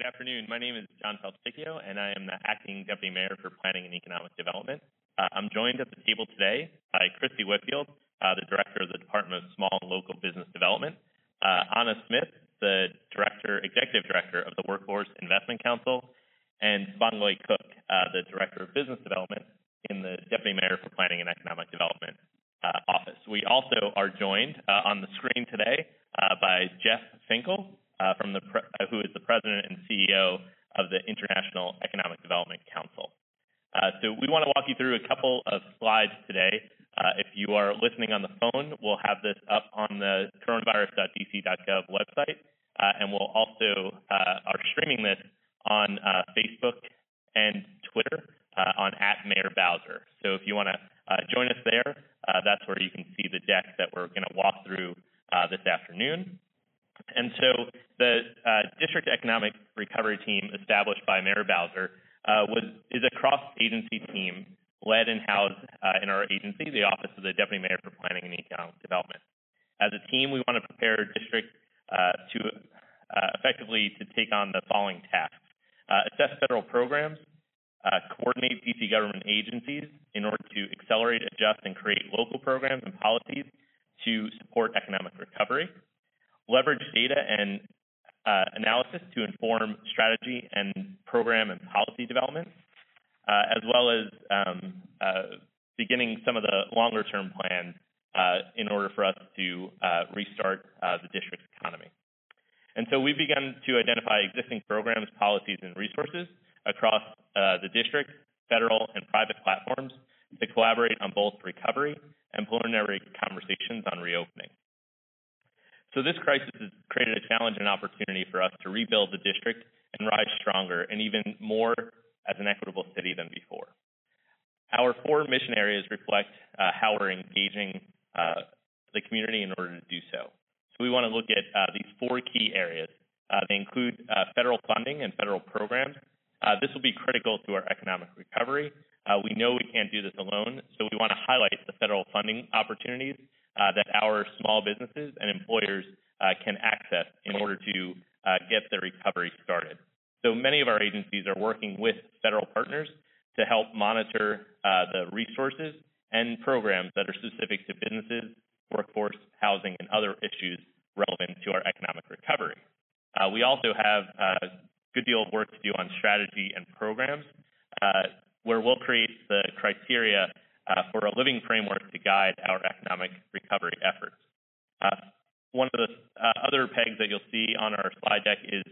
Good afternoon. My name is John Falcicchio, and I am the Acting Deputy Mayor for Planning and Economic Development. Uh, I'm joined at the table today by Kristi Whitfield, uh, the Director of the Department of Small and Local Business Development, uh, Anna Smith, the Director, Executive Director of the Workforce Investment Council, and Sybongile Cook, uh, the Director of Business Development in the Deputy Mayor for Planning and Economic Development uh, office. We also are joined uh, on the screen today by Jeff Finkle, uh, from the pre- uh, who is the president and CEO of the International Economic Development Council. Uh, so we want to walk you through a couple of slides today. Uh, if you are listening on the phone, we'll have this up on the coronavirus.dc.gov website, uh, and we'll also uh, are streaming this on Facebook and Twitter on at Mayor Bowser. So if you want to join us there, that's where you can see the deck that we're going to walk through this afternoon. And so the uh, district economic recovery team established by Mayor Bowser uh, was is a cross-agency team led and housed uh, in our agency, the Office of the Deputy Mayor for Planning and Economic Development. As a team, we want to prepare district uh, to uh, effectively to take on the following tasks: uh, assess federal programs, coordinate DC government agencies in order to accelerate, adjust, and create local programs and policies to support economic recovery leverage data and uh, analysis to inform strategy and program and policy development, uh, as well as um, uh, beginning some of the longer term plans uh, in order for us to uh, restart the district's economy. And so we've begun to identify existing programs, policies, and resources across the district, federal, and private platforms to collaborate on both recovery and preliminary conversations on reopening. So this crisis has created a challenge and opportunity for us to rebuild the district and rise stronger and even more as an equitable city than before. Our four mission areas reflect uh, how we're engaging uh, the community in order to do so. So we want to look at uh, these four key areas. Uh, they include uh, federal funding and federal programs. Uh, this will be critical to our economic recovery. we know we can't do this alone, so we want to highlight the federal funding opportunities uh, that our small businesses and employers uh, can access in order to uh, get the recovery started. So many of our agencies are working with federal partners to help monitor the resources and programs that are specific to businesses, workforce, housing, and other issues relevant to our economic recovery. Uh, we also have a good deal of work to do on strategy and programs, uh, where we'll create the criteria uh, for a living framework to guide our economic recovery efforts. Uh, one of the uh, other pegs that you'll see on our slide deck is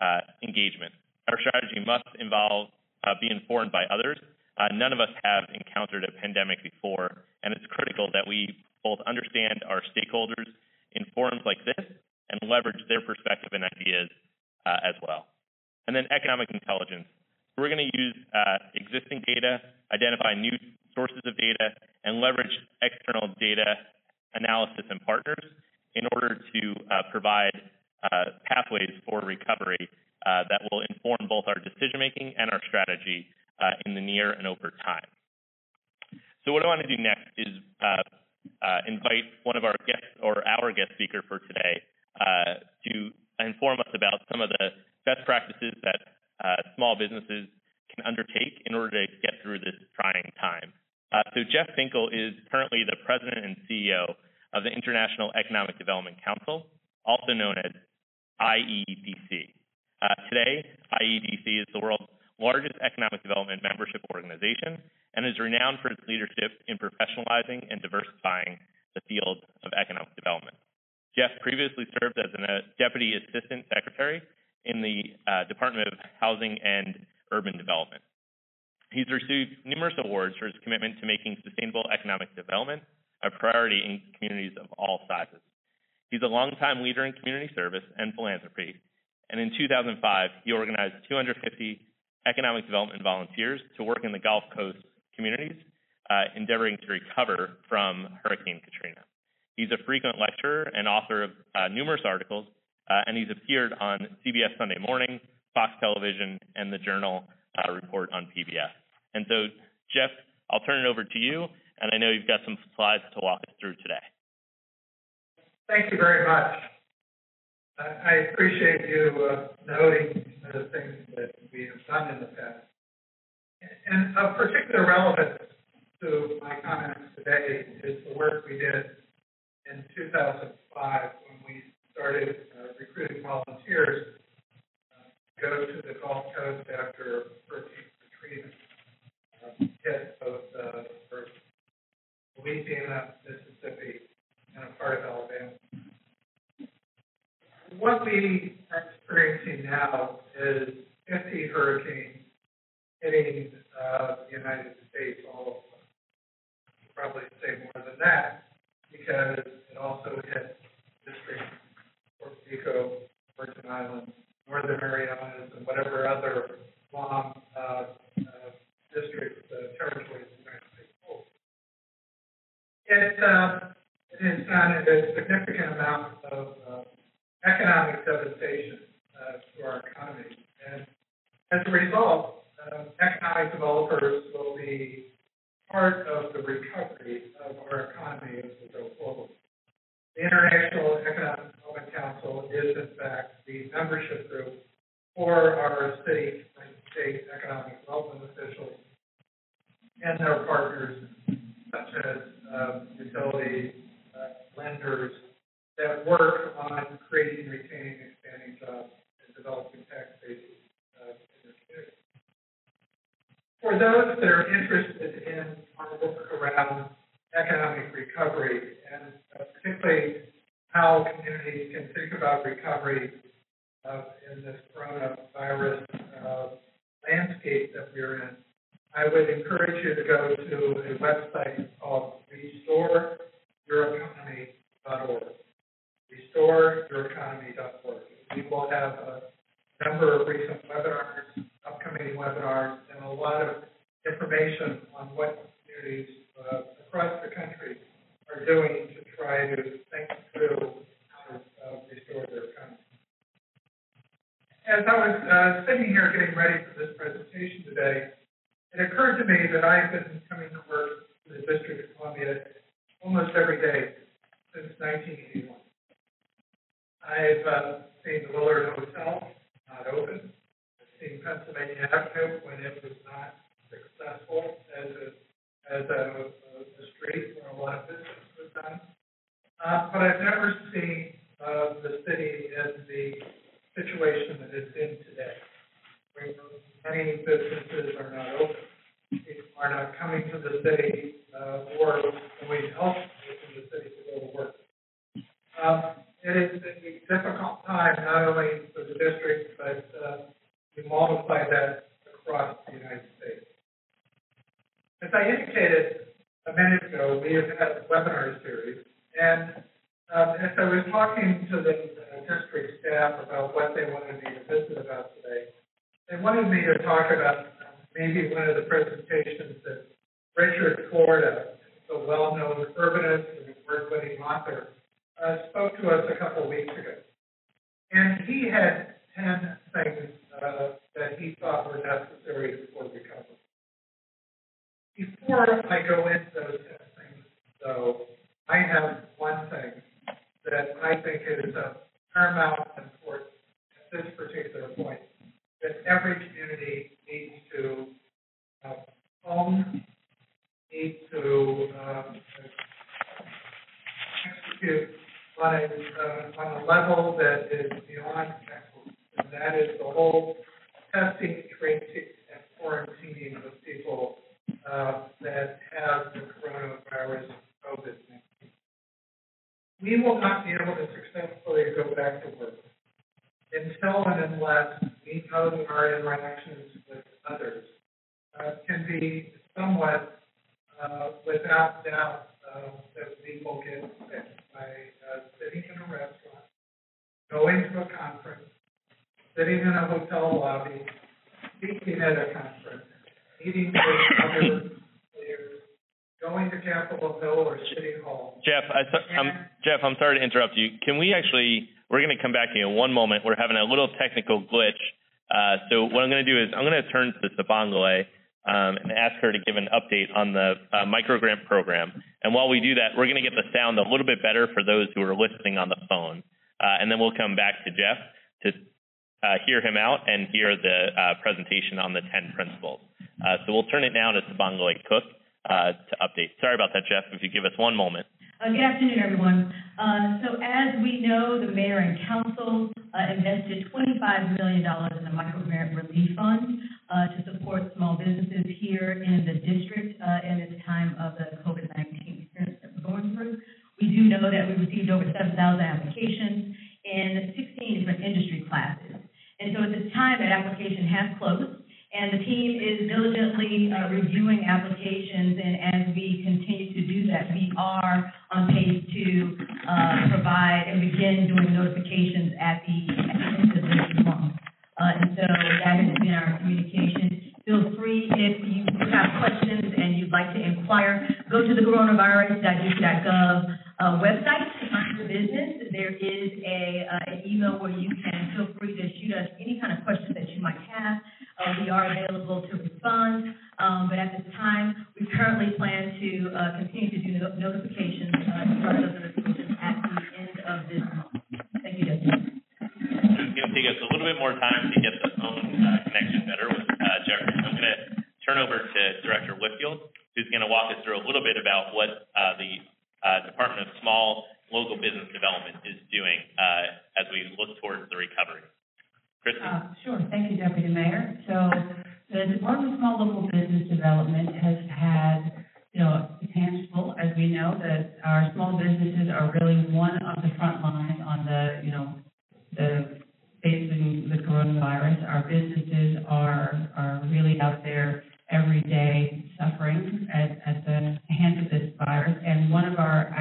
uh, engagement. Our strategy must involve uh, be informed by others. Uh, none of us have encountered a pandemic before, and it's critical that we both understand our stakeholders in forums like this and leverage their perspective and ideas as well. And then economic intelligence. We're going to use existing data, identify new sources of data, and leverage external data analysis and partners in order to uh, provide uh, pathways for recovery uh, that will inform both our decision making and our strategy uh, in the near and over time. So what I want to do next is uh, uh, invite one of our guests or our guest speaker for today to inform us about some of the best practices that small businesses can undertake in order to get through this trying time. Uh, so Jeff Finkle is currently the president and CEO of the International Economic Development Council, also known as IEDC. Uh, today, IEDC is the world's largest economic development membership organization and is renowned for its leadership in professionalizing and diversifying the field of economic development. Jeff previously served as a deputy assistant secretary in the uh, Department of Housing and Urban Development. He's received numerous awards for his commitment to making sustainable economic development a priority in communities of all sizes. He's a longtime leader in community service and philanthropy, and in 2005, he organized 250 economic development volunteers to work in the Gulf Coast communities, uh, endeavoring to recover from Hurricane Katrina. He's a frequent lecturer and author of uh, numerous articles, uh, and he's appeared on CBS Sunday Morning, Fox Television, and the Journal uh, report on PBS. And so, Jeff, I'll turn it over to you, and I know you've got some slides to walk us through today. Thank you very much. I appreciate you uh, noting the things that we have done in the past. And of particular relevance to my comments today is the work we did in 2005 when we started uh, recruiting volunteers uh, to go to the Gulf Coast after Hurricane Katrina um, hit both uh, Louisiana, Mississippi, and a part of Alabama. What we are experiencing now is 50 hurricanes hitting uh, the United States all over. Probably say more than that because it also hit districts Rico, Virgin Islands, Northern Marianas, and whatever other Guam side uh, the street where a lot of business was done. Uh, but I've never seen uh, the city in the situation that it's in today, where many businesses are not open, people are not coming to the city hotel lobby, speaking at a conference, meeting with other players, going to Capitol Hill or City Hall. Jeff, I am Jeff, I'm sorry to interrupt you. Can we actually? We're going to come back to you in one moment. We're having a little technical glitch. Uh, so what I'm going to do is I'm going to turn to Sybongile um, and ask her to give an update on the uh, microgrant program. And while we do that, we're going to get the sound a little bit better for those who are listening on the phone. Uh, and then we'll come back to Jeff to uh, hear him out and hear the uh, presentation on the 10 principles. Uh, so we'll turn it now to Sybongile Cook uh, to update. Sorry about that, Jeff, if you give us one moment. Uh, good afternoon, everyone. Uh, so as we know, the mayor and council invested $25 million in the micro grant relief fund to support small businesses here in the district in this time of the COVID-19 experience that we're going through. We do know that we received over 7,000 applications in 16 different industry classes. And so at this time, that application has closed, and the team is diligently uh, reviewing applications, and as we continue to do that, we are on pace to uh, provide and begin doing notifications at the, end of this month. Uh, and so that has been our communication. Feel free, if you have questions and you'd like to inquire, go to the coronavirus.dc.gov uh, website under business. There is a, uh, an email where you can feel free to shoot us any kind of questions that you might have. Uh, we are available to respond, um, but at this time, we currently plan to uh, continue to do no- notifications, uh, start those notifications at the end of this month. Thank you, Justin. It's going to take us a little bit more time to get the phone uh, connection better with uh, Jeffrey. So I'm going to turn over to Director Whitfield, who's going to walk us through a little bit about what uh, the uh, Department of Small Local Business Development is doing uh, as we look towards the recovery. Kristi? Uh, Sure. Thank you, Deputy Mayor. So the Department of Small Local Business Development has had, you know, tangible, as we know, that our small businesses are really one of the front lines on the, you know, the facing the coronavirus. Our businesses are, are really out there every day suffering at, at the hands of this virus. And one of our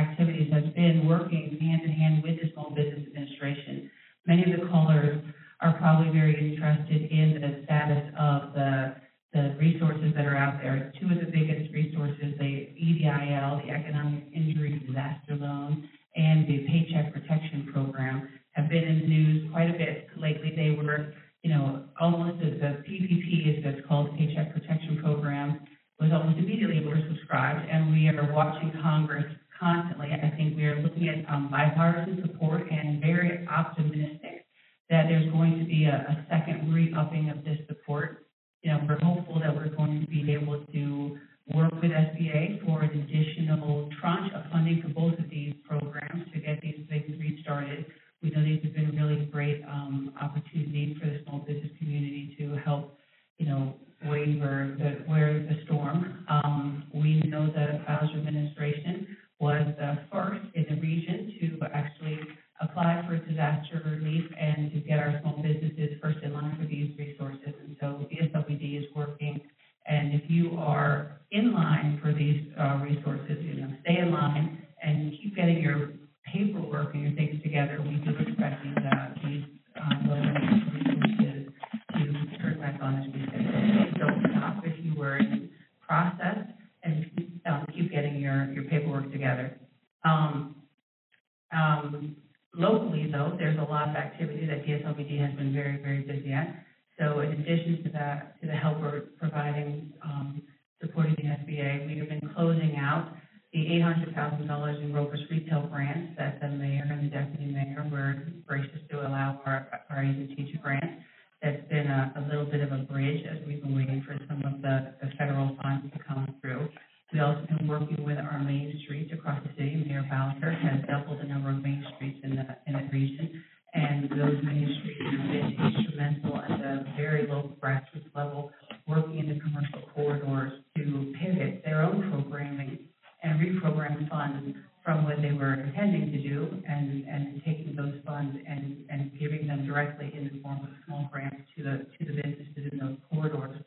there's a lot of activity that DSLBD has been very, very busy at. So in addition to that, to the help we're providing, um, supporting the SBA, we have been closing out the eight hundred thousand dollars in Robust retail grants that the mayor and the deputy mayor were gracious to allow our, our agency to grant. That's been a, a little bit of a bridge as we've been waiting for some of the, the federal funds to come through. We also been working with our main streets across the city. Mayor Bowser has doubled the number of main streets in the, in the region. And those main streets have been instrumental at the very local grassroots level, working in the commercial corridors to pivot their own programming and reprogram funds from what they were intending to do and, and taking those funds and, and giving them directly in the form of small grants to the, to the businesses in those corridors.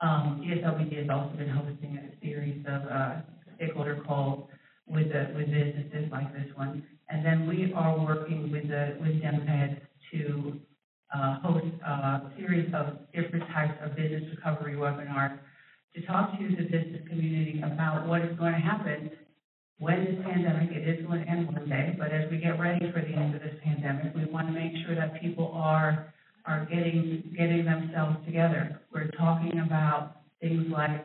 Um, DSLBD has also been hosting a series of, uh, stakeholder calls with the, with businesses like this one. And then we are working with the, with DMPED to, uh, host a series of different types of business recovery webinars to talk to the business community about what is going to happen when this pandemic, it is going to end one day, but as we get ready for the end of this pandemic, we want to make sure that people are, are getting, getting themselves together. We're talking about things like,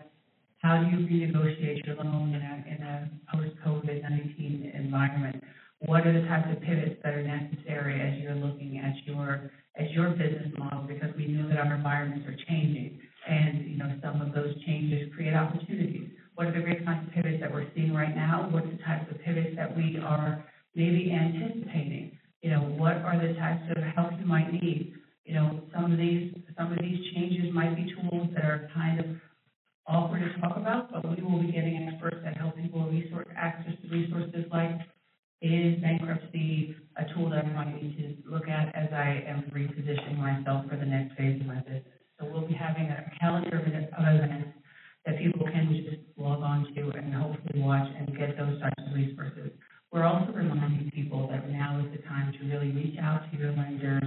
how do you renegotiate your loan in a, in a post-COVID-19 environment? what are the types of pivots that are necessary as you're looking at your, at your business model? Because we know that our environments are changing, and, you know, some of those changes create opportunities. What are the great kinds of pivots that we're seeing right now? What are the types of pivots that we are maybe anticipating? You know, what are the types of help you might need? You know, some of these, some of these changes might be tools that are kind of awkward to talk about, but we will be getting experts that help people resource, access to resources like is bankruptcy a tool that I might need to look at as I am repositioning myself for the next phase of my business? So we'll be having a calendar of events that people can just log on to and hopefully watch and get those types of resources. We're also reminding people that now is the time to really reach out to your lenders,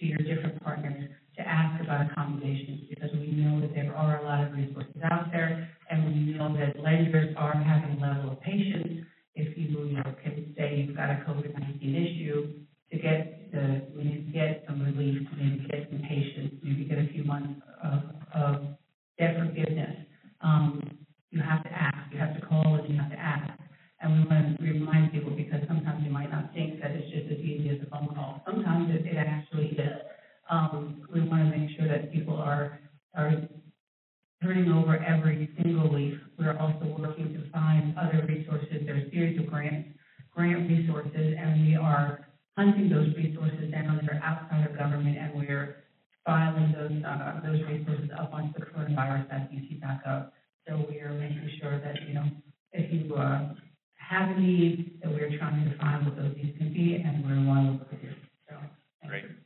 to your different partners, to ask about accommodations, because we know that there are a lot of resources out there, and we know that lenders are having a level of patience. If you, you know, can say you've got a COVID-19 issue, to get the, we need to get some relief, maybe get some patience, maybe get a few months of, of debt forgiveness. Um, you have to ask, you have to call and you have to ask. And we want to remind people, because sometimes you might not think that it's just as easy as a phone call. Sometimes it, it actually is. Um, we want to make sure that people are, are turning over every single leaf. We're also working to find other resources. There's a series of grants, grant resources, and we are hunting those resources down that are outside of government, and we're filing those, uh, those resources up onto the coronavirus.dc.gov. So we are making sure that, you know, if you, uh, have a need, that we're trying to find what those needs can be, and we're willing to do, so. thank Great. you.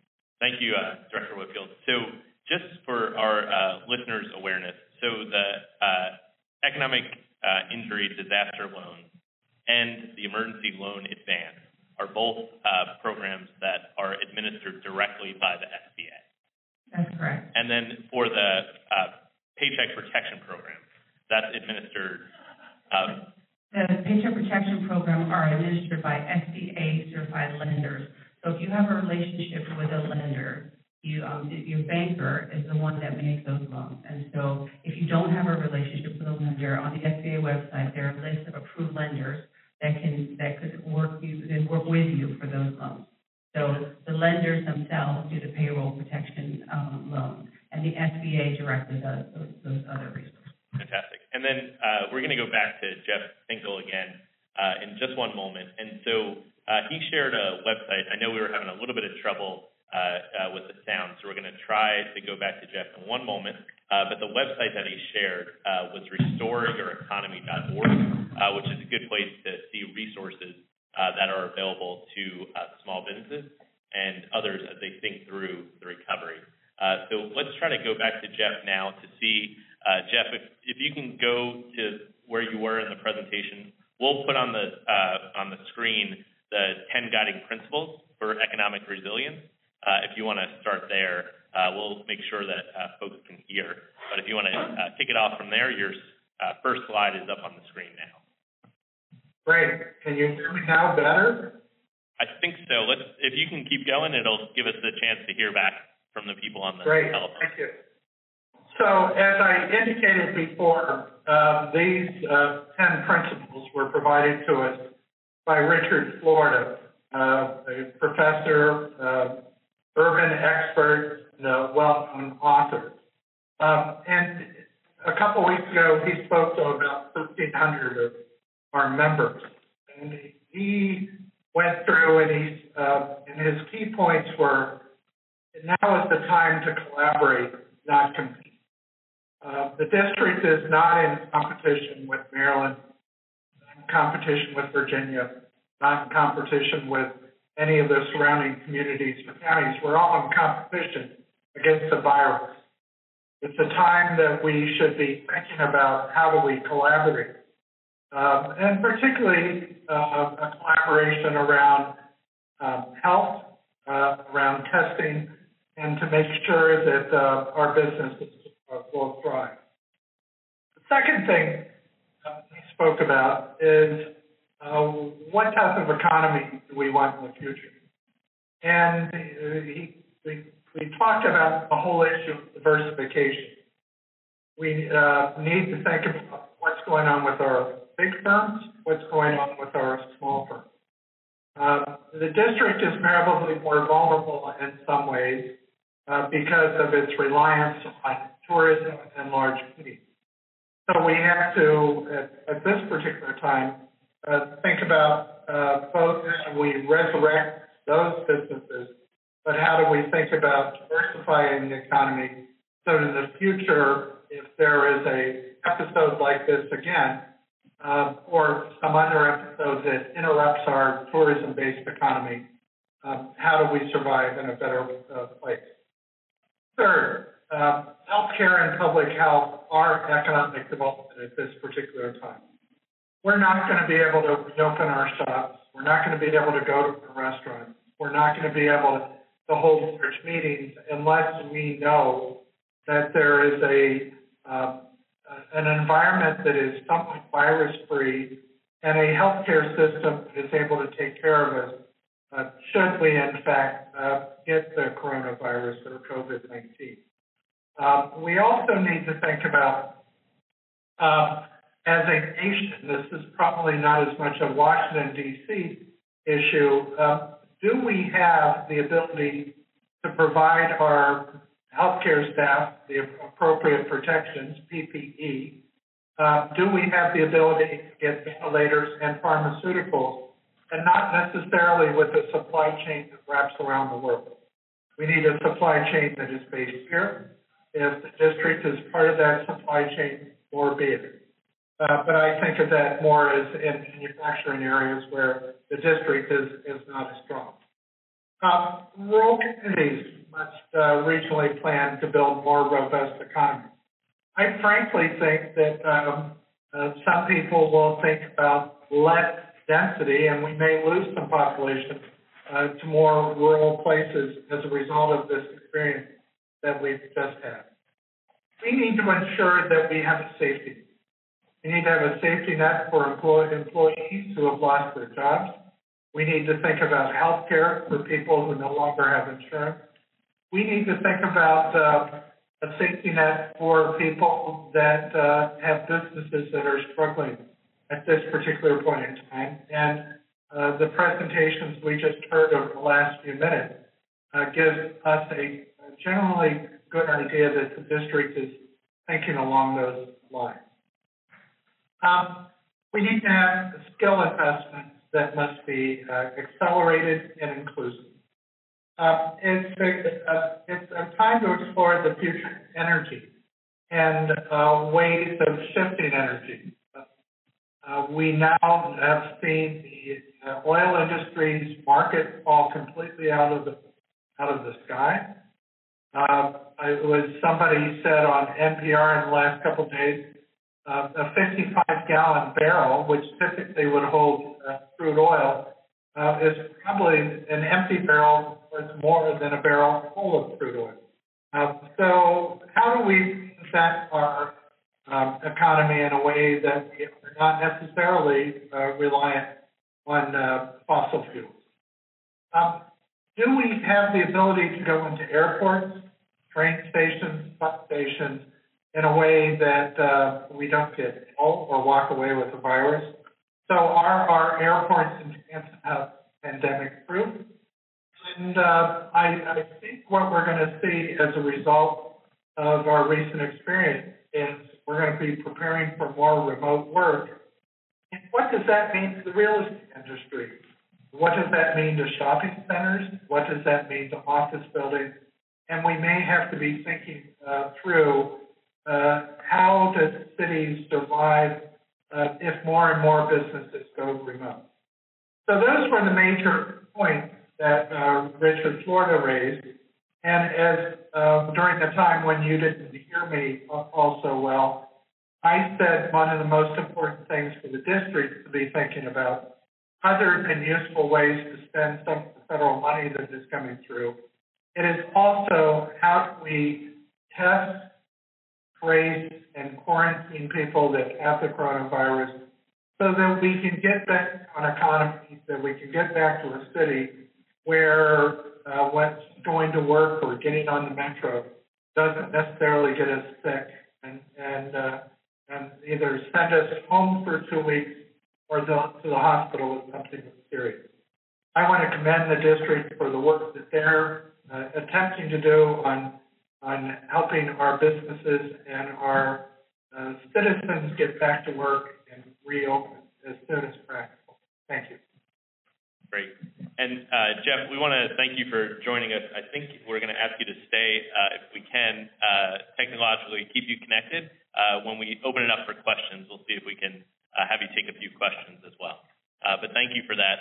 Thank you, uh, Director Whitfield. So just for our uh, listeners' awareness, so the uh, Economic uh, Injury Disaster Loan and the Emergency Loan Advance are both uh, programs that are administered directly by the SBA. That's correct. And then for the uh, Paycheck Protection Program, that's administered, um, The Paycheck Protection Program are administered by SBA certified lenders. So if you have a relationship with a lender, you, um, your banker is the one that makes those loans. And so if you don't have a relationship with a lender, on the SBA website, there are lists of approved lenders that can, that could work you, work with you for those loans. So the lenders themselves do the payroll protection, um, loans, and the SBA directly does those, those other resources. Fantastic. And then uh, we're going to go back to Jeff Finkle again uh, in just one moment. And so uh, he shared a website. I know we were having a little bit of trouble uh, uh, with the sound, so we're going to try to go back to Jeff in one moment. Uh, but the website that he shared uh, was restoringyoureconomy.org, uh, which is a good place to see resources that are available to small businesses and others as they think through the recovery. So let's try to go back to Jeff now to see Jeff, if, if you can go to where you were in the presentation, we'll put on the, on the screen the 10 guiding principles for economic resilience. Uh, if you want to start there, uh, we'll make sure that uh, folks can hear. But if you want to uh, kick it off from there, your uh, first slide is up on the screen now. Great. Can you hear me now better? I think so. Let's, if you can keep going, it'll give us the chance to hear back from the people on the Great, telephone. thank you. So as I indicated before, uh, these uh, 10 principles were provided to us by Richard Florida, uh, a professor, uh, urban expert, and a well-known author. Um, And a couple weeks ago, he spoke to about 1,300 of our members. And he went through and uh, and his key points were, now is the time to collaborate, not compete. Uh, the district is not in competition with Maryland, competition with Virginia, not in competition with any of the surrounding communities or counties. We're all in competition against the virus. It's a time that we should be thinking about how do we collaborate. Um, and particularly uh, a collaboration around um, health, uh, around testing, and to make sure that uh, our businesses uh, will thrive. The second thing spoke about is uh, what type of economy do we want in the future? And uh, he, we, we talked about the whole issue of diversification. We uh, need to think about what's going on with our big firms, what's going on with our small firms. Um, the district is probably more vulnerable in some ways uh, because of its reliance on tourism and large cities. So we have to, at, at this particular time, uh, think about uh, both how we resurrect those businesses, but how do we think about diversifying the economy so in the future, if there is a episode like this again, um, or some other episode that interrupts our tourism-based economy, um, how do we survive in a better uh, place? Third, uh, healthcare and public health are economic development at this particular time. We're not going to be able to reopen our shops. We're not going to be able to go to restaurants. We're not going to be able to, to hold large meetings unless we know that there is a uh, an environment that is somewhat virus free and a healthcare system that is able to take care of us uh, should we in fact uh, get the coronavirus or COVID-19. Um, we also need to think about uh, as a nation, this is probably not as much a Washington D.C. issue. Um, do we have the ability to provide our healthcare staff the appropriate protections, PPE? Uh, do we have the ability to get ventilators and pharmaceuticals, and not necessarily with a supply chain that wraps around the world? We need a supply chain that is based here. If the district is part of that supply chain, or be it. Uh, but I think of that more as in manufacturing areas where the district is, is not as strong. Uh, rural communities must uh, regionally plan to build more robust economies. I frankly think that um, uh, some people will think about less density, and we may lose some population uh, to more rural places as a result of this experience that we've just had. We need to ensure that we have a safety. We need to have a safety net for employees who have lost their jobs. We need to think about health care for people who no longer have insurance. We need to think about uh, a safety net for people that uh, have businesses that are struggling at this particular point in time. And uh, the presentations we just heard over the last few minutes uh, give us a generally good idea that the district is thinking along those lines. Um, we need to have skill investment that must be uh, accelerated and inclusive. Uh, it's, a, uh, it's a time to explore the future energy and uh, ways of shifting energy. Uh, we now have seen the uh, oil industry's market fall completely out of the out of the sky. Uh, it was somebody said on NPR in the last couple of days uh, a 55 gallon barrel, which typically would hold uh, crude oil, uh, is probably an empty barrel worth more than a barrel full of crude oil. Uh, so, how do we set our um, economy in a way that we are not necessarily uh, reliant on uh, fossil fuels? Um, do we have the ability to go into airports, train stations, bus stations, in a way that uh, we don't get ill or walk away with the virus. So are our airports and transit hubs pandemic proof? And uh, I, I think what we're going to see as a result of our recent experience is we're going to be preparing for more remote work. And what does that mean to the real estate industry? What does that mean to shopping centers? What does that mean to office buildings? And we may have to be thinking uh, through uh, how does cities survive uh, if more and more businesses go remote? So those were the major points that uh, Richard Florida raised. And as uh, during the time when you didn't hear me also well, I said one of the most important things for the district to be thinking about, other than useful ways to spend some of the federal money that is coming through, it is also how do we test trace and quarantine people that have the coronavirus so that we can get back on economy, that we can get back to a city where uh, what's going to work or getting on the metro doesn't necessarily get us sick and and uh, and either send us home for two weeks or the, to the hospital with something serious. I want to commend the district for the work that they're uh, attempting to do on, on helping our businesses and our uh, citizens get back to work and reopen as soon as practical. Thank you. Great. And uh, Jeff, we want to thank you for joining us. I think we're going to ask you to stay, uh, if we can, uh, technologically keep you connected. Uh, When we open it up for questions, we'll see if we can uh, have you take a few questions as well. But thank you for that,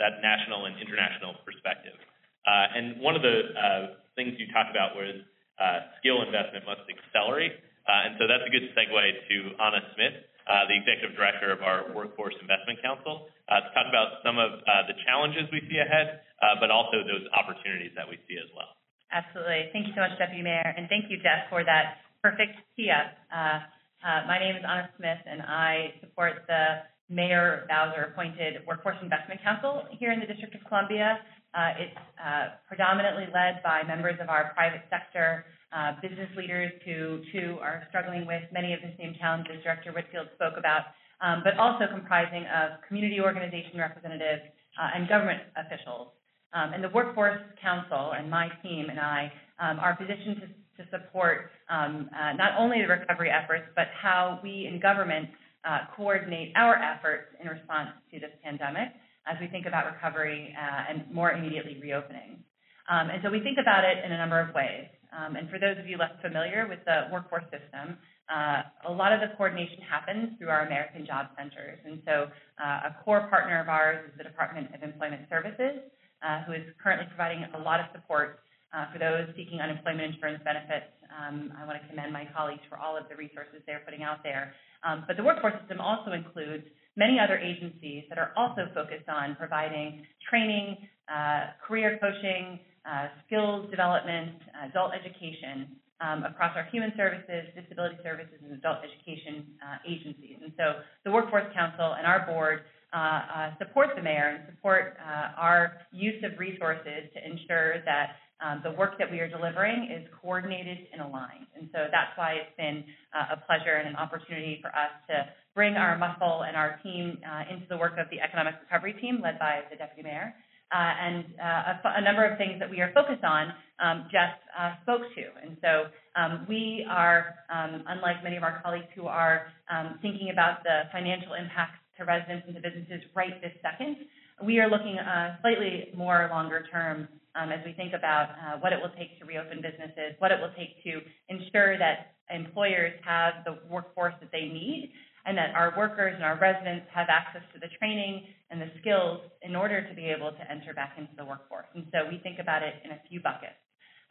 that national and international perspective. Uh, And one of the uh, things you talked about was uh, skill investment must accelerate. Uh, And so that's a good segue to Anna Smith, uh, the Executive Director of our Workforce Investment Council, uh, to talk about some of the challenges we see ahead, but also those opportunities that we see as well. Absolutely. Thank you so much, Deputy Mayor, and thank you, Jeff, for that perfect tee-up. Uh, uh, my name is Anna Smith, and I support the Mayor Bowser-appointed Workforce Investment Council here in the District of Columbia. Uh, it's uh, predominantly led by members of our private sector, uh, business leaders who, too, are struggling with many of the same challenges Director Whitfield spoke about, um, but also comprising of community organization representatives uh, and government officials. Um, and the Workforce Council and my team and I um, are positioned to, to support um, uh, not only the recovery efforts, but how we in government uh, coordinate our efforts in response to this pandemic as we think about recovery uh, and more immediately reopening. Um, and so we think about it in a number of ways. Um, and for those of you less familiar with the workforce system, uh, a lot of the coordination happens through our American Job Centers. And so uh, a core partner of ours is the Department of Employment Services, uh, who is currently providing a lot of support uh, for those seeking unemployment insurance benefits. Um, I want to commend my colleagues for all of the resources they're putting out there. Um, but the workforce system also includes many other agencies that are also focused on providing training, uh, career coaching, uh, skills development, adult education um, across our human services, disability services, and adult education uh, agencies. And so the Workforce Council and our board uh, uh, support the mayor and support our use of resources to ensure that um, the work that we are delivering is coordinated and aligned. And so that's why it's been uh, a pleasure and an opportunity for us to bring our muscle and our team uh, into the work of the Economic Recovery Team led by the Deputy Mayor. Uh, and uh, a, a, number of things that we are focused on, um, Jeff uh, spoke to. And so um, we are, um, unlike many of our colleagues who are um, thinking about the financial impacts to residents and to businesses right this second, we are looking uh, slightly more longer term um, as we think about uh, what it will take to reopen businesses, what it will take to ensure that employers have the workforce that they need, and that our workers and our residents have access to the training and the skills in order to be able to enter back into the workforce. And so we think about it in a few buckets.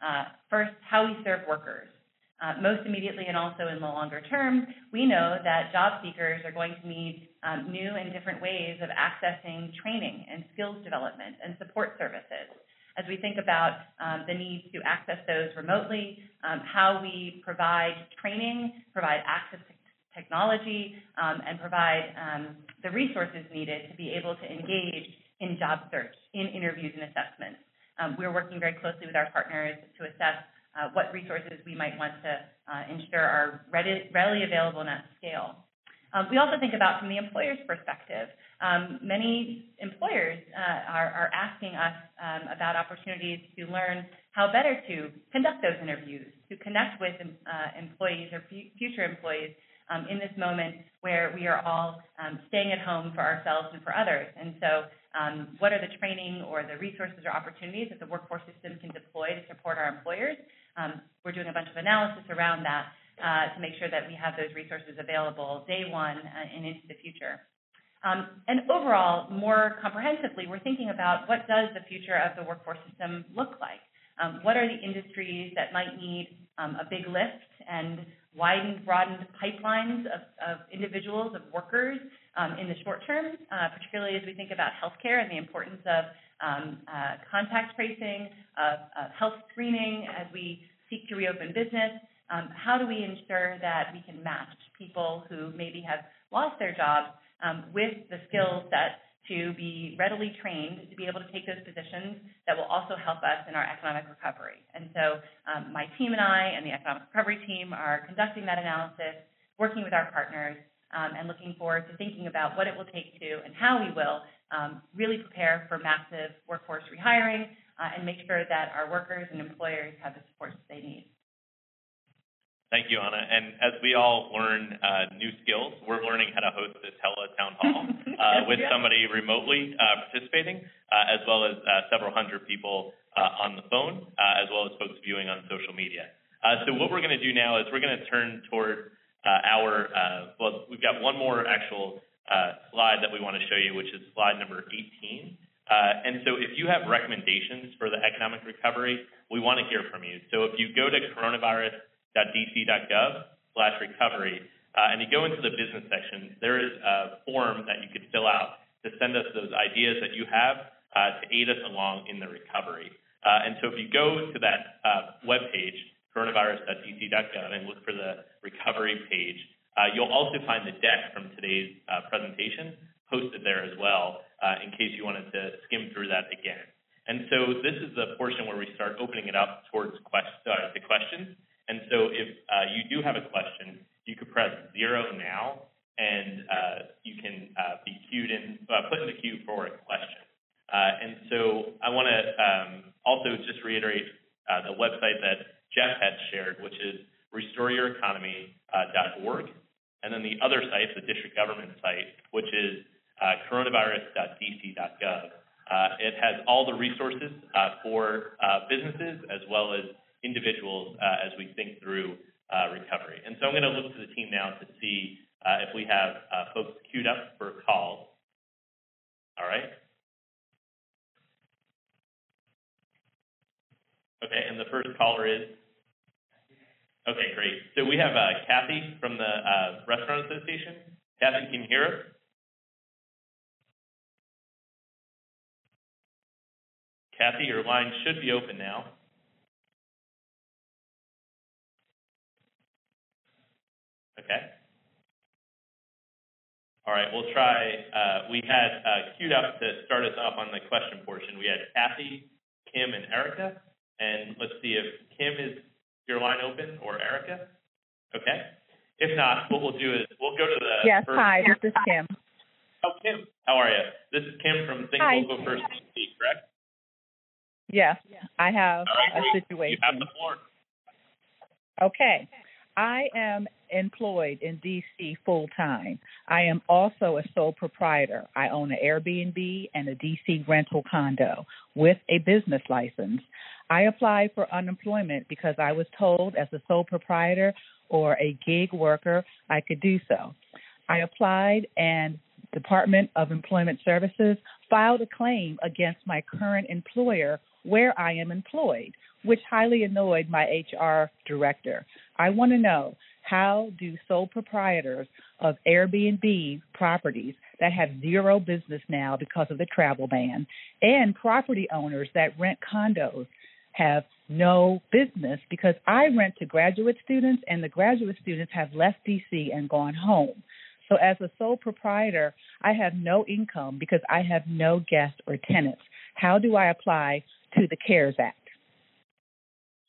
Uh, first, how we serve workers. Uh, most immediately and also in the longer term, we know that job seekers are going to need um, new and different ways of accessing training and skills development and support services. As we think about um, the need to access those remotely, um, how we provide training, provide access to technology, um, and provide um, the resources needed to be able to engage in job search, in interviews and assessments. Um, we're working very closely with our partners to assess uh, what resources we might want to uh, ensure are ready, readily available and at scale. Um, we also think about from the employer's perspective. Um, many employers uh, are, are, asking us um, about opportunities to learn how better to conduct those interviews, to connect with uh, employees or future employees um, in this moment where we are all um, staying at home for ourselves and for others. And so, um, what are the training or the resources or opportunities that the workforce system can deploy to support our employers? Um, we're doing a bunch of analysis around that uh, to make sure that we have those resources available day one uh, and into the future. Um, and overall, more comprehensively, we're thinking about what does the future of the workforce system look like? Um, what are the industries that might need a big lift and widened, broadened pipelines of, of individuals, of workers um, in the short term, uh, particularly as we think about healthcare and the importance of um, uh, contact tracing, of, of, health screening as we seek to reopen business. Um, how do we ensure that we can match people who maybe have lost their jobs um, with the skills that to be readily trained to be able to take those positions that will also help us in our economic recovery. And so um, my team and I and the economic recovery team are conducting that analysis, working with our partners, um, and looking forward to thinking about what it will take to and how we will um, really prepare for massive workforce rehiring uh, and make sure that our workers and employers have the supports they need. Thank you, Anna. And as we all learn uh, new skills, we're learning how to host this Hella Town Hall uh, with somebody remotely uh, participating, uh, as well as uh, several hundred people uh, on the phone, uh, as well as folks viewing on social media. Uh, so what we're going to do now is we're going to turn toward uh, our, uh, well, we've got one more actual uh, slide that we want to show you, which is slide number 18. Uh, and so if you have recommendations for the economic recovery, we want to hear from you. So if you go to coronavirus.dc.gov slash recovery, uh, and you go into the business section, there is a form that you could fill out to send us those ideas that you have uh, to aid us along in the recovery. Uh, and so if you go to that uh, webpage, coronavirus.dc.gov, and look for the recovery page, uh, you'll also find the deck from today's uh, presentation posted there as well, in case you wanted to skim through that again. And so this is the portion where we start opening it up towards quest- the questions. And so if uh, you do have a question, you could press zero now, and uh, you can uh, be queued in, uh, put in the queue for a question. Uh, and so I want to um, also just reiterate uh, the website that Jeff had shared, which is restoreyoureconomy.org. And then the other site, the district government site, which is coronavirus.dc.gov. It has all the resources for businesses as well as individuals uh, as we think through uh, recovery. And so I'm going to look to the team now to see uh, if we have uh, folks queued up for calls. All right. Okay, and the first caller is? Okay, great. So we have uh, Kathy from the uh, Restaurant Association. Kathy, can you hear us? Kathy, your line should be open now. Okay. All right, we'll try, uh, we had uh, queued up to start us off on the question portion. We had Kathy, Kim, and Erica. And let's see if Kim is your line open or Erica? Okay. If not, what we'll do is we'll go to the Yes, first. hi, this is Kim. Oh, Kim, how are you? This is Kim from Think Hi. Local First DC, correct? Yes, I have right, a situation. You have the floor. Okay. I am employed in DC full time. I am also a sole proprietor. I own an Airbnb and a DC rental condo with a business license. I applied for unemployment because I was told as a sole proprietor or a gig worker I could do so. I applied and Department of Employment Services filed a claim against my current employer where I am employed, which highly annoyed my HR director. I want to know how do sole proprietors of Airbnb properties that have zero business now because of the travel ban and property owners that rent condos have no business because I rent to graduate students and the graduate students have left DC and gone home. So as a sole proprietor, I have no income because I have no guests or tenants. How do I apply to the CARES Act?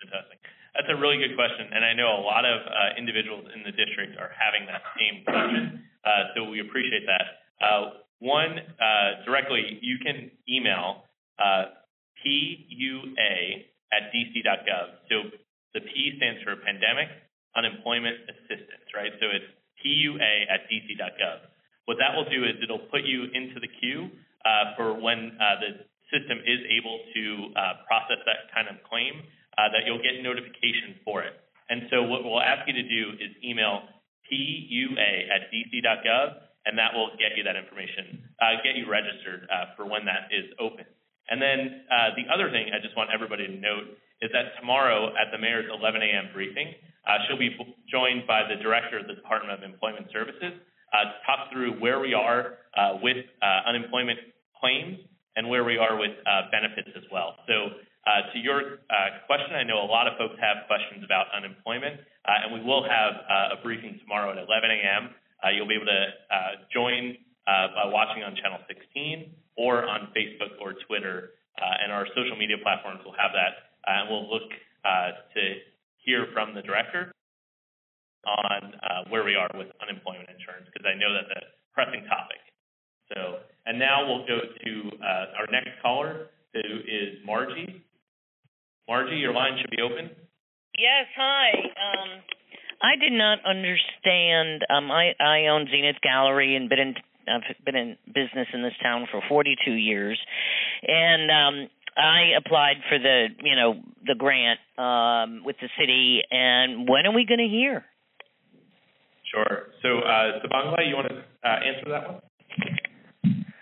Fantastic. That's a really good question, and I know a lot of uh, individuals in the district are having that same question, uh, so we appreciate that. Uh, one, uh, directly, you can email uh, PUA at dc.gov. So the P stands for Pandemic Unemployment Assistance, right? So it's PUA at dc.gov. What that will do is it'll put you into the queue uh, for when the system is able to process that kind of claim, uh, that you'll get notification for it. And so what we'll ask you to do is email PUA at dc.gov, and that will get you that information, uh, get you registered uh, for when that is open. And then uh, the other thing I just want everybody to note is that tomorrow at the mayor's 11 a.m. briefing, uh, she'll be joined by the director of the Department of Employment Services uh, to talk through where we are uh, with uh, unemployment claims and where we are with uh, benefits as well. So uh, to your uh, question, I know a lot of folks have questions about unemployment, uh, and we will have uh, a briefing tomorrow at 11 a.m. Uh, you'll be able to uh, join by watching on Channel 16 or on Facebook or Twitter, and our social media platforms will have that, and we'll look to hear from the director on where we are with unemployment insurance, because I know that's a pressing topic. So and now we'll go to our next caller, who is Margie. Margie, your line should be open. Yes, hi. Um, I did not understand. Um, I I own Zenith Gallery and been in I've been in business in this town for 42 years, and um, I applied for the you know the grant um, with the city. And when are we going to hear? Sure. So, uh, Sybongile, you want to uh, answer that one?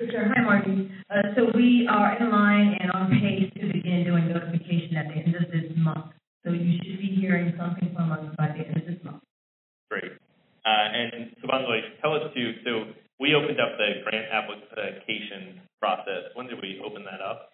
Sure. Hi, Margie. Uh, so we are in line and on pace to begin doing notification at the end of this month. So you should be hearing something from us by the end of this month. Great. Uh, and Sybongile, tell us too, so we opened up the grant application process. When did we open that up?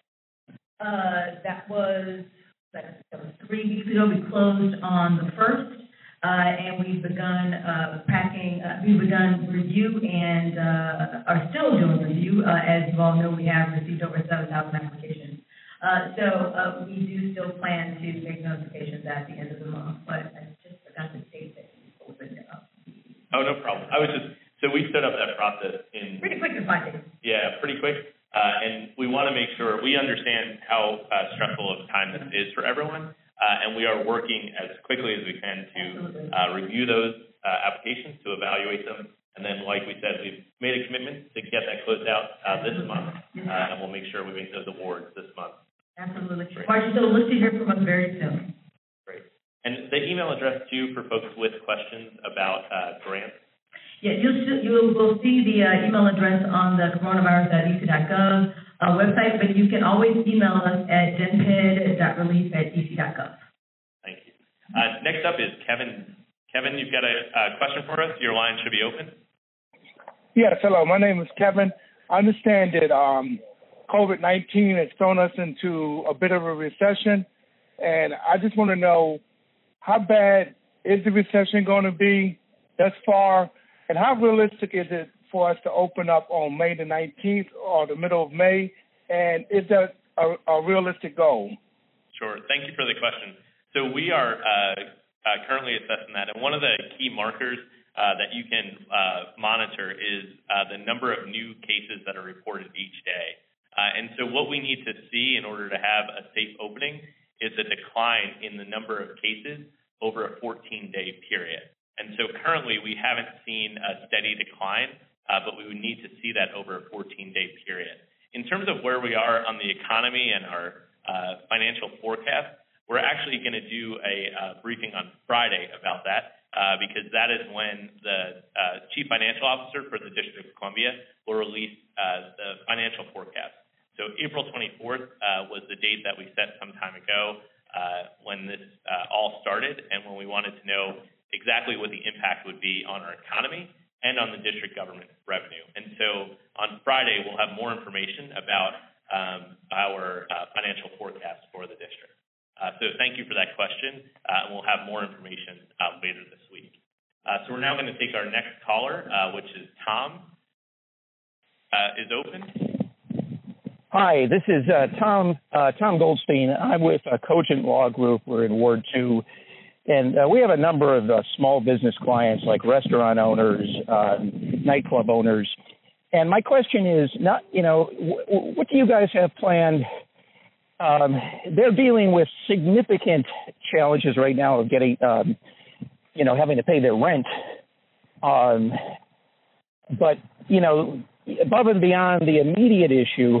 Uh, that was, that that was three weeks ago. We closed on the first, uh, and we've begun, uh, packing, uh, we've begun review and, uh, are still doing review. Uh, as you all know, we have received over seven thousand applications. Uh, so, uh, we do still plan to make notifications at the end of the month, but I just forgot to date that we opened it up. Oh, no problem. I was just, so we set up that process in Pretty quick to find it. Yeah, pretty quick. Uh, and we want to make sure, we understand how uh, stressful of a time this is for everyone, uh, and we are working as quickly as we can to uh, review those uh, applications, to evaluate them, and then, like we said, we've made a commitment to get that closed out uh, this month, uh, and we'll make sure we make those awards this month. Absolutely. Great. Margie, so look to hear from us very soon. Great. And the email address, too, for folks with questions about uh, grants, Yeah, you'll, you will see the uh, email address on the coronavirus.dc.gov uh, website, but you can always email us at dmped.relief@dc.gov. thank you. Uh, Next up is Kevin. Kevin, you've got a uh, question for us? Your line should be open. Yes, hello. My name is Kevin. I understand that um, COVID 19 has thrown us into a bit of a recession, and I just want to know how bad is the recession going to be thus far, and how realistic is it for us to open up on May the 19th or the middle of May, and is that a, a realistic goal? Sure. Thank you for the question. So we are uh, uh, currently assessing that, and one of the key markers uh, that you can uh, monitor is uh, the number of new cases that are reported each day. Uh, and so what we need to see in order to have a safe opening is a decline in the number of cases over a 14-day period. And so currently, we haven't seen a steady decline, but we would need to see that over a 14-day period. In terms of where we are on the economy and our uh, financial forecast, we're actually going to do a uh, briefing on Friday about that, uh, because that is when the uh, chief financial officer for the District of Columbia will release uh, the financial forecast. So April 24th uh, was the date that we set some time ago uh, when this uh, all started, and when we wanted to know exactly what the impact would be on our economy and on the district government revenue. And so on Friday, we'll have more information about um, our uh, financial forecast for the district. Uh, so thank you for that question, uh, and we'll have more information uh, later this week. Uh, so we're now going to take our next caller, uh, which is Tom. Is open. Hi, this is uh, Tom uh, Tom Goldstein. I'm with uh, Cogent Law Group. We're in Ward Two, and uh, we have a number of uh, small business clients, like restaurant owners, uh, nightclub owners. And my question is, not you know, w- what do you guys have planned? Um, they're dealing with significant challenges right now of getting, um, you know, having to pay their rent. Um, but you know, above and beyond the immediate issue,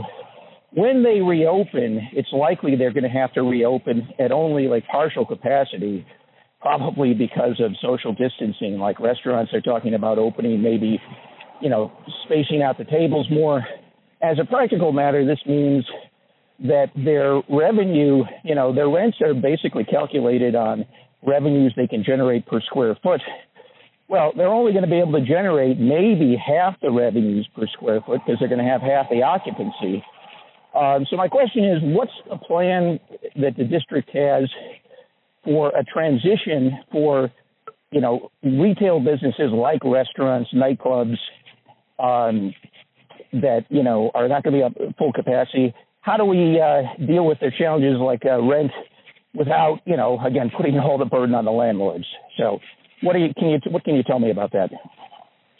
when they reopen, it's likely they're going to have to reopen at only like partial capacity, probably because of social distancing. Like restaurants are talking about opening maybe, you know, spacing out the tables more. As a practical matter, this means that their revenue, you know, their rents are basically calculated on revenues they can generate per square foot. Well, they're only going to be able to generate maybe half the revenues per square foot because they're going to have half the occupancy. Um, so my question is, what's the plan that the district has for a transition for, you know, retail businesses like restaurants, nightclubs, um, that you know are not going to be at full capacity? How do we uh, deal with their challenges like uh, rent without, you know, again putting all the burden on the landlords? So, what you can you what can you tell me about that?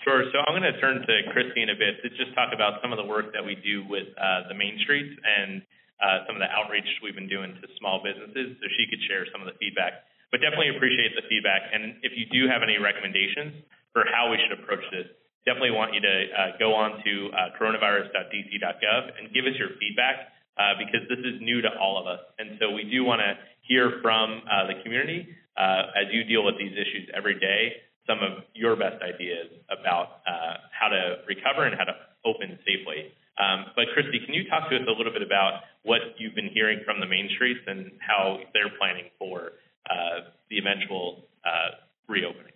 Sure. So I'm going to turn to Kristi in a bit to just talk about some of the work that we do with uh, the Main Streets and uh, some of the outreach we've been doing to small businesses, so she could share some of the feedback. But definitely appreciate the feedback, and if you do have any recommendations for how we should approach this, definitely want you to uh, go on to uh, coronavirus.dc.gov and give us your feedback uh, because this is new to all of us. And so we do want to hear from uh, the community uh, as you deal with these issues every day some of your best ideas about how to recover and how to open safely. Um, but Kristi, can you talk to us a little bit about what you've been hearing from the Main Streets and how they're planning for uh, the eventual uh, reopening?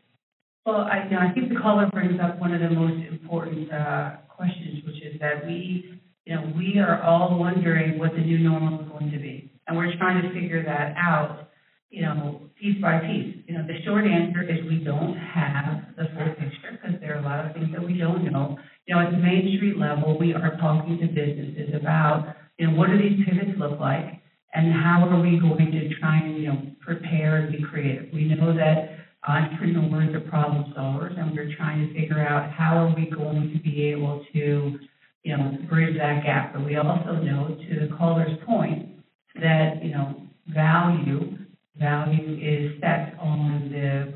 Well, I, you know, I think the caller brings up one of the most important uh, questions, which is that we, you know, we are all wondering what the new normal is going to be, and we're trying to figure that out you know, piece by piece. You know, the short answer is we don't have the full picture because there are a lot of things that we don't know. You know, at the Main Street level, we are talking to businesses about, you know, what do these pivots look like and how are we going to try and, you know, prepare and be creative. We know that entrepreneurs are problem solvers and we're trying to figure out how are we going to be able to, you know, bridge that gap. But we also know, to the caller's point, that, you know, value value is set on the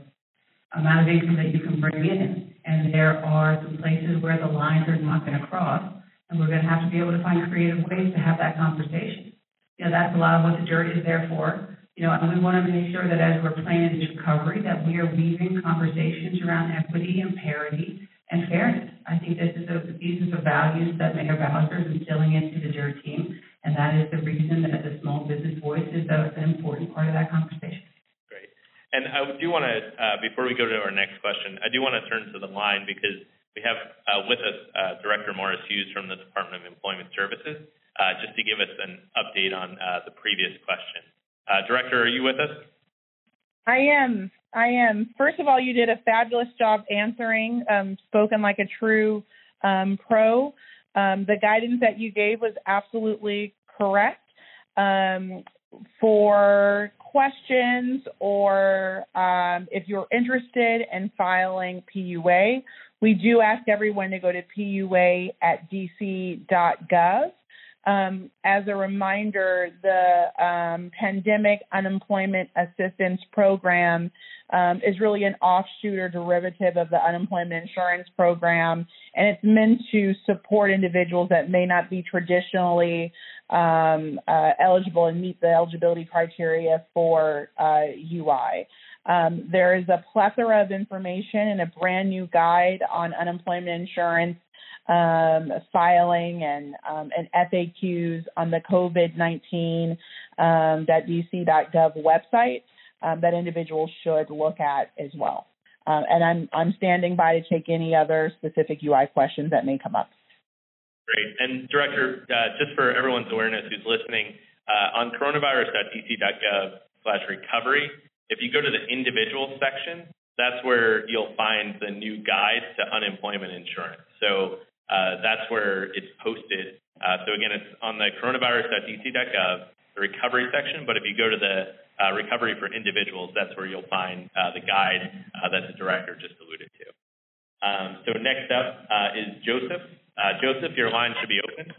amount of income that you can bring in. And there are some places where the lines are not going to cross, and we're going to have to be able to find creative ways to have that conversation. You know, that's a lot of what the jury is there for. You know, and we want to make sure that as we're planning this recovery, that we are weaving conversations around equity and parity and fairness. I think this is a, these are the values that Mayor Bowser is instilling into the jury team, and that is the reason that the small business voice is an important part of that conversation. And I do want to, uh, before we go to our next question, I do want to turn to the line because we have uh, with us uh, Director Morris Hughes from the Department of Employment Services, uh, just to give us an update on uh, the previous question. Uh, Director, are you with us? I am. I am. First of all, you did a fabulous job answering, um, spoken like a true um, pro. Um, the guidance that you gave was absolutely correct. Um, for questions or um, if you're interested in filing PUA, we do ask everyone to go to PUA at dc.gov. Um, as a reminder, the um, Pandemic Unemployment Assistance Program um, is really an offshoot or derivative of the unemployment insurance program, and it's meant to support individuals that may not be traditionally um, uh, eligible and meet the eligibility criteria for uh, UI. Um, there is a plethora of information and a brand new guide on unemployment insurance um, filing and um, and FAQs on the COVID-19 um, website um, that individuals should look at as well. And I'm I'm standing by to take any other specific UI questions that may come up. Great. And Director, uh, just for everyone's awareness who's listening, uh, on coronavirus.dc.gov slash recovery, if you go to the individual section, that's where you'll find the new guide to unemployment insurance. So uh, that's where it's posted. Uh, so again, it's on the coronavirus.dc.gov, the recovery section, but if you go to the uh, recovery for individuals, that's where you'll find uh, the guide that the director just alluded to. Um, so next up is Joseph. Uh, Joseph, your line should be open.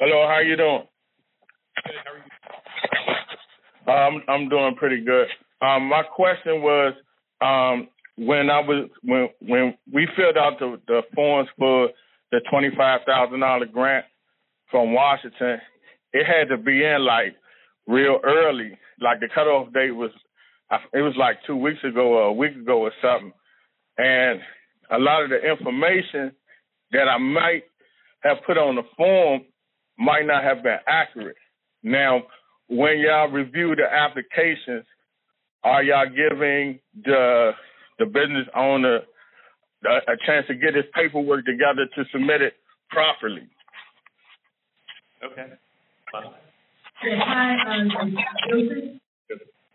Hello, how you doing? Good. How are you? Um, I'm doing pretty good. Um, my question was, um, when I was when when we filled out the, the forms for the twenty five thousand dollar grant from Washington, it had to be in like real early. Like the cutoff date was, it was like two weeks ago or a week ago or something, and a lot of the information that I might have put on the form might not have been accurate. Now, when y'all review the applications, are y'all giving the the business owner a, a chance to get his paperwork together to submit it properly? Okay. Fine. Yes, hi, um, Joseph.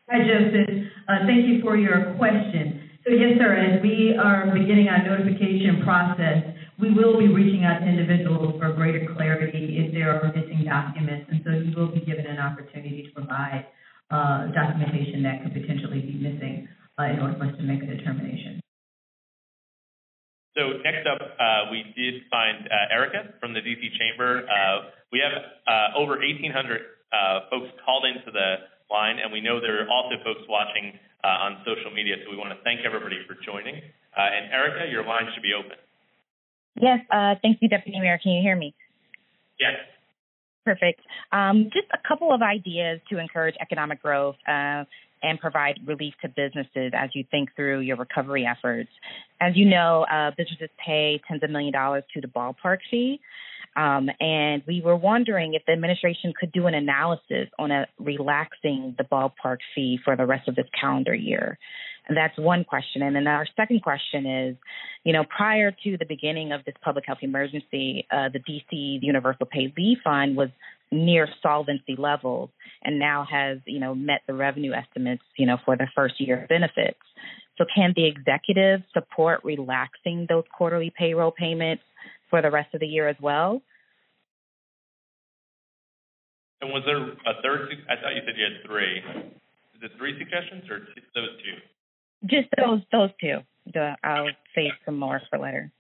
Hi, Joseph. Uh, thank you for your question. So yes, sir, as we are beginning our notification process, we will be reaching out to individuals for greater clarity if there are missing documents, and so you will be given an opportunity to provide uh, documentation that could potentially be missing uh, in order for us to make a determination. So next up, uh, we did find uh, Erica from the DC Chamber. Uh, we have uh, over 1,800 uh, folks called into the line, and we know there are also folks watching uh, on social media, so we want to thank everybody for joining. And Erica, your line should be open. Yes, uh, thank you, Deputy Mayor. Can you hear me? Yes. Perfect. Um, just a couple of ideas to encourage economic growth uh, and provide relief to businesses as you think through your recovery efforts. As you know, uh, businesses pay tens of million dollars to the ballpark fee. Um, and we were wondering if the administration could do an analysis on a relaxing the ballpark fee for the rest of this calendar year. That's one question. And then our second question is, you know, prior to the beginning of this public health emergency, uh, the DC Universal Pay Leave Fund was near solvency levels and now has, you know, met the revenue estimates, you know, for the first year of benefits. So can the executive support relaxing those quarterly payroll payments for the rest of the year as well? And was there a third? I thought you said you had three. Is it three suggestions or those two? Just those those two. The, I'll save some more for later.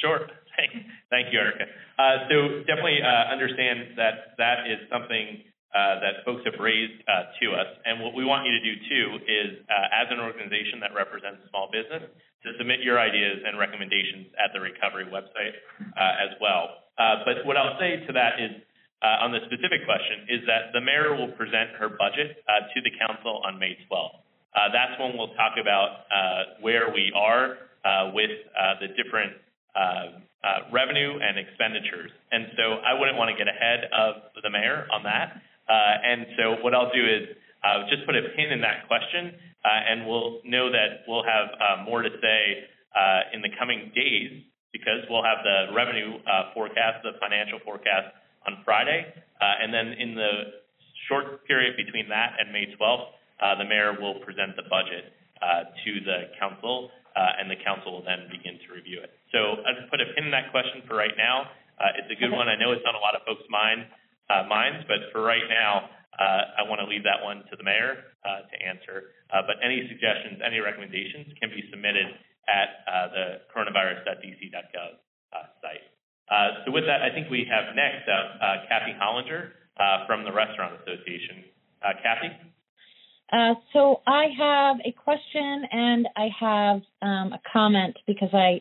Sure. Thank, thank you, Erica. Uh, so definitely uh, understand that that is something uh, that folks have raised uh, to us. And what we want you to do too is, uh, as an organization that represents small business, to submit your ideas and recommendations at the recovery website uh, as well. but what I'll say to that is, on the specific question, is that the mayor will present her budget to the council on May 12th. That's when we'll talk about uh, where we are uh, with the different uh, uh, revenue and expenditures. And so I wouldn't want to get ahead of the mayor on that. Uh, and so what I'll do is uh, just put a pin in that question, uh, and we'll know that we'll have uh, more to say uh, in the coming days because we'll have the revenue uh, forecast, the financial forecast on Friday, uh, and then in the short period between that and May 12th, uh, the mayor will present the budget uh, to the council uh, and the council will then begin to review it. So I'll just put a pin in that question for right now. Uh, it's a good one. I know it's on a lot of folks' mind, uh, minds, but for right now, uh, I want to leave that one to the mayor uh, to answer. Uh, but any suggestions, any recommendations can be submitted at uh, the coronavirus.dc.gov uh, site. Uh, so with that, I think we have next up uh, Kathy Hollinger uh, from the Restaurant Association. Uh, Kathy? Uh, so I have a question and I have um, a comment because I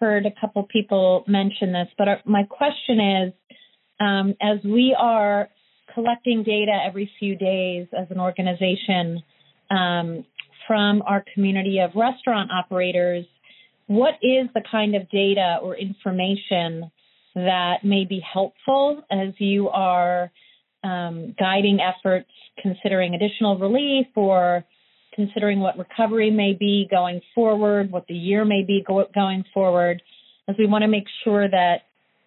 heard a couple people mention this. But our, my question is, um, as we are collecting data every few days as an organization um, from our community of restaurant operators, what is the kind of data or information that may be helpful as you are um, guiding efforts considering additional relief or considering what recovery may be going forward, what the year may be go- going forward, as we want to make sure that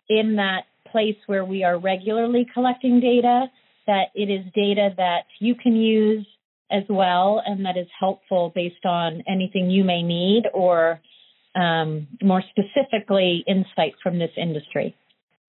in that place where we are regularly collecting data, that it is data that you can use as well and that is helpful based on anything you may need or um, more specifically insight from this industry.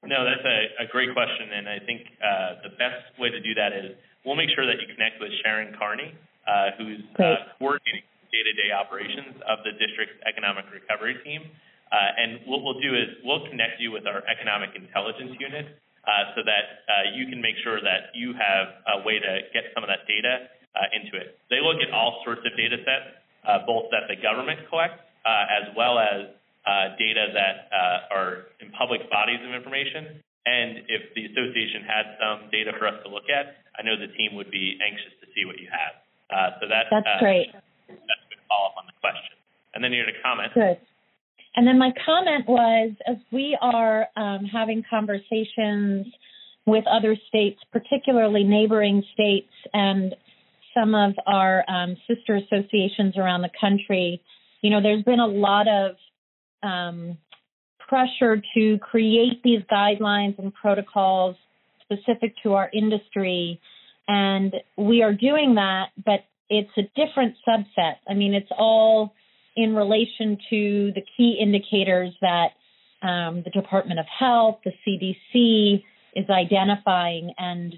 No, that's a, a great question, and I think uh, the best way to do that is we'll make sure that you connect with Sharon Carney, uh, who's uh, coordinating day-to-day operations of the district's economic recovery team. Uh, and what we'll do is we'll connect you with our economic intelligence unit uh, so that uh, you can make sure that you have a way to get some of that data uh, into it. They look at all sorts of data sets, uh, both that the government collects uh, as well as uh, data that uh, are in public bodies of information. And if the association had some data for us to look at, I know the team would be anxious to see what you have. Uh, so that, that's uh, great. That's a good follow up on the question. And then you had a comment. Good. And then my comment was as we are um, having conversations with other states, particularly neighboring states and some of our um, sister associations around the country, you know, there's been a lot of um, pressure to create these guidelines and protocols specific to our industry. And we are doing that, but it's a different subset. I mean, it's all in relation to the key indicators that um, the Department of Health, the CDC is identifying. And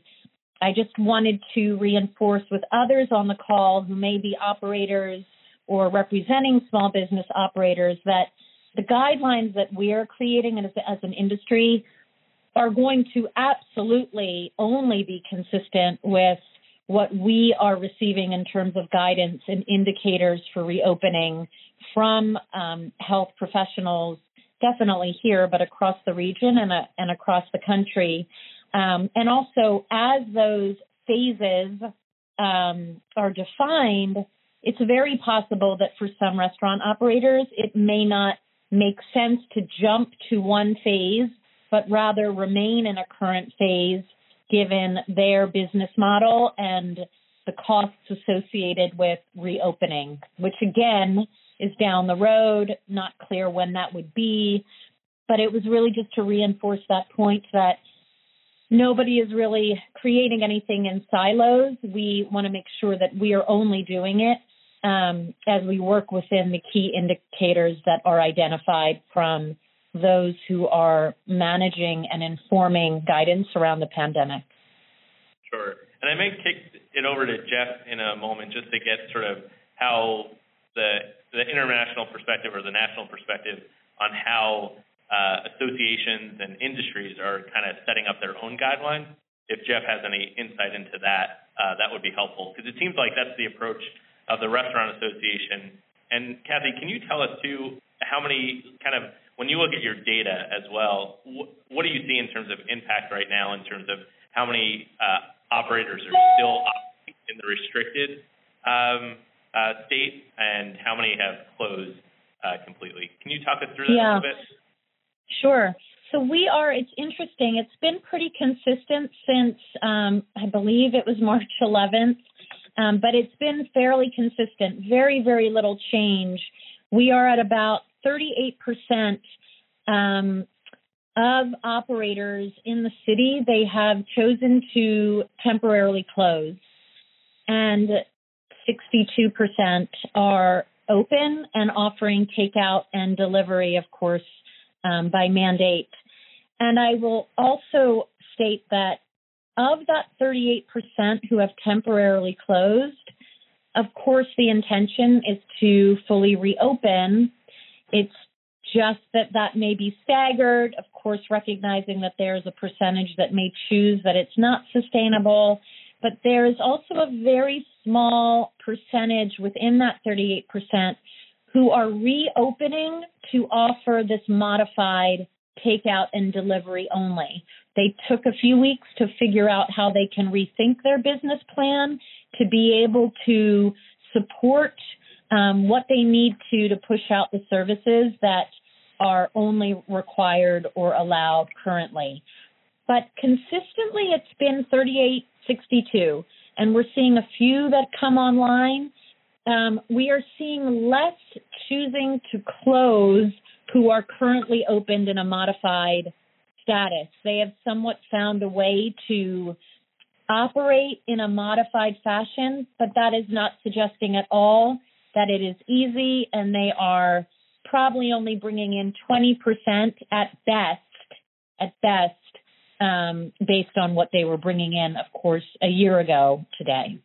I just wanted to reinforce with others on the call who may be operators or representing small business operators that the guidelines that we're creating as, as an industry are going to absolutely only be consistent with what we are receiving in terms of guidance and indicators for reopening from um, health professionals, definitely here, but across the region and, uh, and across the country. Um, and also, as those phases um, are defined, it's very possible that for some restaurant operators, it may not make sense to jump to one phase, but rather remain in a current phase given their business model and the costs associated with reopening, which again is down the road, not clear when that would be. But it was really just to reinforce that point that nobody is really creating anything in silos. We want to make sure that we are only doing it um, as we work within the key indicators that are identified from those who are managing and informing guidance around the pandemic. Sure. And I may kick it over to Jeff in a moment just to get sort of how the the international perspective or the national perspective on how uh, associations and industries are kind of setting up their own guidelines. If Jeff has any insight into that, uh, that would be helpful because it seems like that's the approach of the Restaurant Association. And Kathy, can you tell us too how many kind of when you look at your data as well, wh- what do you see in terms of impact right now in terms of how many uh, operators are still in the restricted um, uh, state and how many have closed uh, completely? Can you talk us through that yeah. a little bit? Sure. So we are, it's interesting. It's been pretty consistent since, um, I believe it was March 11th. Um, but it's been fairly consistent, very, very little change. We are at about 38% um, of operators in the city, they have chosen to temporarily close, and 62% are open and offering takeout and delivery, of course, um, by mandate. And I will also state that of that 38% who have temporarily closed, of course, the intention is to fully reopen. It's just that that may be staggered, of course, recognizing that there's a percentage that may choose that it's not sustainable. But there is also a very small percentage within that 38% who are reopening to offer this modified takeout and delivery only. They took a few weeks to figure out how they can rethink their business plan to be able to support um, what they need to to push out the services that are only required or allowed currently. But consistently, it's been 3862, and we're seeing a few that come online. Um, we are seeing less choosing to close who are currently opened in a modified status. They have somewhat found a way to operate in a modified fashion, but that is not suggesting at all that it is easy and they are probably only bringing in 20% at best, at best, um, based on what they were bringing in, of course, a year ago today.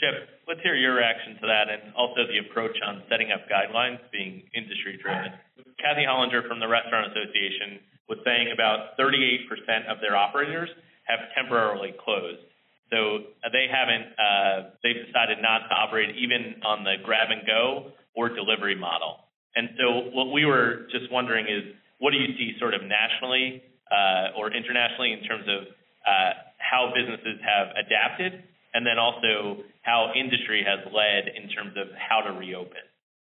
Jeff, let's hear your reaction to that and also the approach on setting up guidelines being industry driven. Kathy Hollinger from the Restaurant Association was saying about 38% of their operators have temporarily closed. So they haven't, uh, they've decided not to operate even on the grab and go or delivery model. And so what we were just wondering is, what do you see sort of nationally uh, or internationally in terms of uh, how businesses have adapted and then also how industry has led in terms of how to reopen.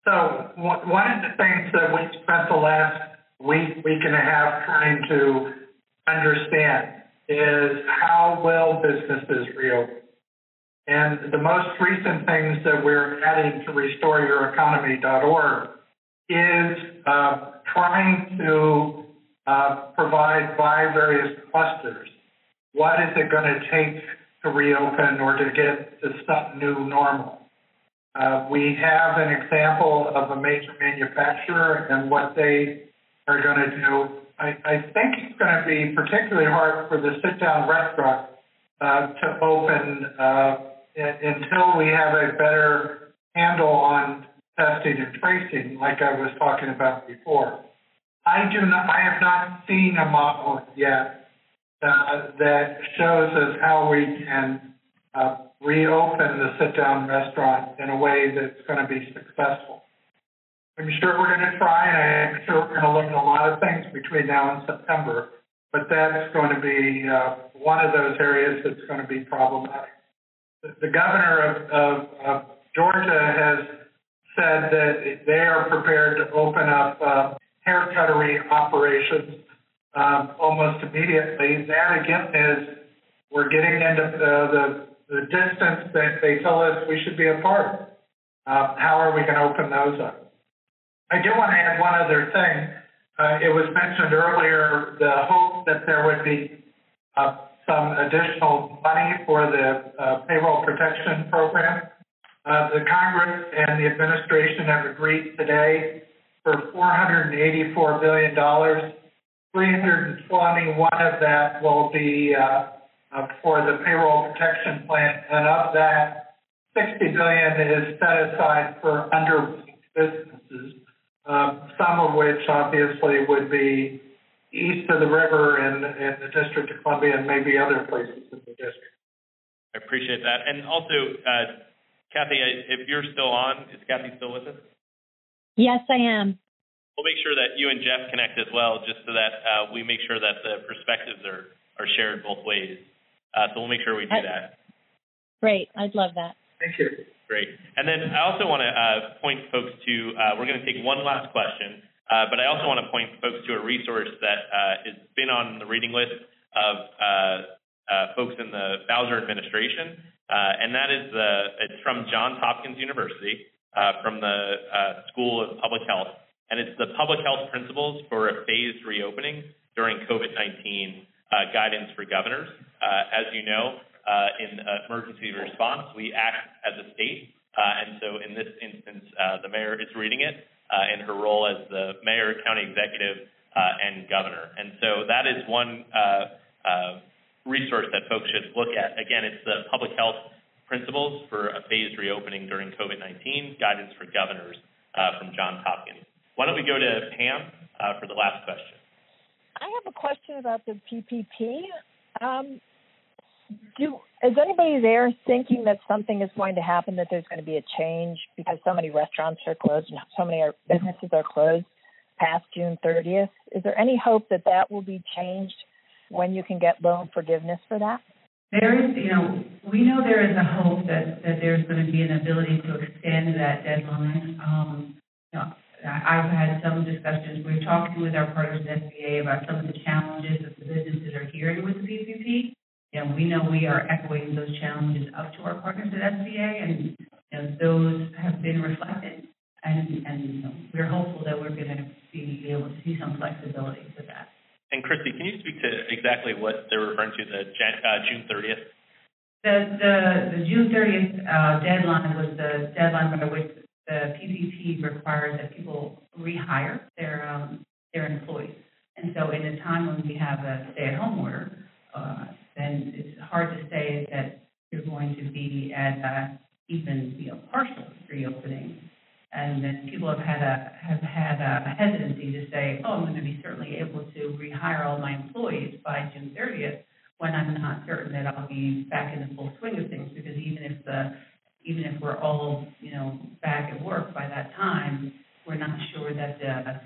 So one of the things that we spent the last week and a half trying to understand is how will businesses reopen? And the most recent things that we're adding to restoreyoureconomy.org is uh, trying to uh, provide by various clusters. What is it going to take to reopen or to get to some new normal. Uh, we have an example of a major manufacturer and what they are going to do. I, I think it's going to be particularly hard for the sit-down restaurant uh, to open uh, until we have a better handle on testing and tracing, like I was talking about before. I do not, I have not seen a model yet uh, that shows us how we can uh, reopen the sit-down restaurant in a way that's going to be successful. I'm sure we're going to try, and I'm sure we're going to look at a lot of things between now and September, but that's going to be uh, one of those areas that's going to be problematic. The, governor of, of, of Georgia has said that they are prepared to open up uh, hair cuttery operations um, almost immediately. That again is we're getting into the, the, the distance that they tell us we should be apart. Uh, how are we going to open those up? I do want to add one other thing. Uh, it was mentioned earlier the hope that there would be uh, some additional money for the uh, payroll protection program. Uh, the Congress and the administration have agreed today for $484 billion. 321 of that will be uh, uh, for the payroll protection plan, and of that, 60 billion is set aside for under businesses um, some of which obviously would be east of the river in, in the District of Columbia and maybe other places in the district. I appreciate that. And also, uh, Kathy, if you're still on, is Kathy still with us? Yes, I am. We'll make sure that you and Jeff connect as well, just so that uh, we make sure that the perspectives are, are shared both ways. Uh, so we'll make sure we do that. Great. I'd love that. Thank you. Great. And then I also want to uh, point folks to, uh, we're going to take one last question, uh, but I also want to point folks to a resource that uh, has been on the reading list of uh, uh, folks in the Bowser administration, and that is the, it's from Johns Hopkins University, from the School of Public Health, and it's the Public Health Principles for a Phased Reopening During COVID-19 Guidance for Governors. as you know, uh, in uh, emergency response. We act as a state, uh, and so in this instance, uh, the mayor is reading it uh, in her role as the mayor, county executive, uh, and governor. And so that is one resource that folks should look at. Again, it's the public health principles for a phased reopening during COVID-19, guidance for governors from Johns Hopkins. Why don't we go to Pam for the last question? I have a question about the PPP. Um, do is anybody there thinking that something is going to happen that there's going to be a change because so many restaurants are closed and so many businesses are closed past June 30th? Is there any hope that that will be changed when you can get loan forgiveness for that? There is, you know, we know there is a hope that, that there's going to be an ability to extend that deadline. Um, you know, I've had some discussions. We're talking with our partners at SBA about some of the challenges that the businesses are hearing with the PPP. You know, we know we are echoing those challenges up to our partners at SBA, and you know, those have been reflected. And, and we're hopeful that we're going to be able to see some flexibility to that. And Kristi, can you speak to exactly what they're referring to, the uh, June 30th? The, the, the June 30th uh, deadline was the deadline by which the PPP requires that people rehire their um, their employees. And so, in a time when we have a stay-at-home order, uh, then it's hard to say that you're going to be at a even, you know, partial reopening. And then people have had a, have had a hesitancy to say, "Oh, I'm going to be certainly able to rehire all my employees by June 30th," when I'm not certain that I'll be back in the full swing of things, because even if the, even if we're all, you know, back at work by that time, we're not sure that the,